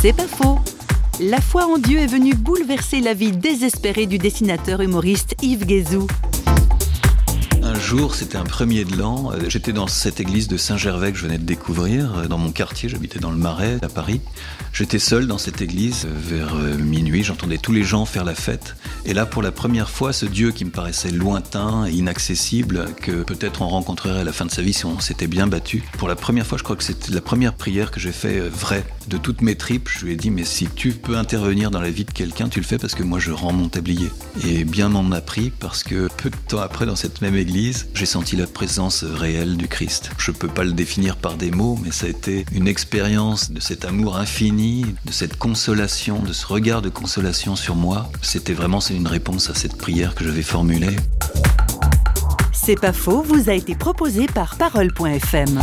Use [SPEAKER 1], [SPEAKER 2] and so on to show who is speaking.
[SPEAKER 1] C'est pas faux. La foi en Dieu est venue bouleverser la vie désespérée du dessinateur humoriste Yves Guézou.
[SPEAKER 2] Jour, c'était un premier de l'an, euh, j'étais dans cette église de Saint-Gervais que je venais de découvrir, euh, dans mon quartier, j'habitais dans le Marais, à Paris. J'étais seul dans cette église, euh, vers minuit, j'entendais tous les gens faire la fête. Et là, pour la première fois, ce Dieu qui me paraissait lointain inaccessible, que peut-être on rencontrerait à la fin de sa vie si on s'était bien battu, pour la première fois, je crois que c'était la première prière que j'ai fait vraie de toutes mes tripes. Je lui ai dit, mais si tu peux intervenir dans la vie de quelqu'un, tu le fais parce que moi je rends mon tablier. Et bien m'en a pris parce que peu de temps après, dans cette même j'ai senti la présence réelle du Christ. Je ne peux pas le définir par des mots, mais ça a été une expérience de cet amour infini, de cette consolation, de ce regard de consolation sur moi. C'était vraiment une réponse à cette prière que j'avais formulée.
[SPEAKER 1] C'est pas faux, vous a été proposé par parole.fm.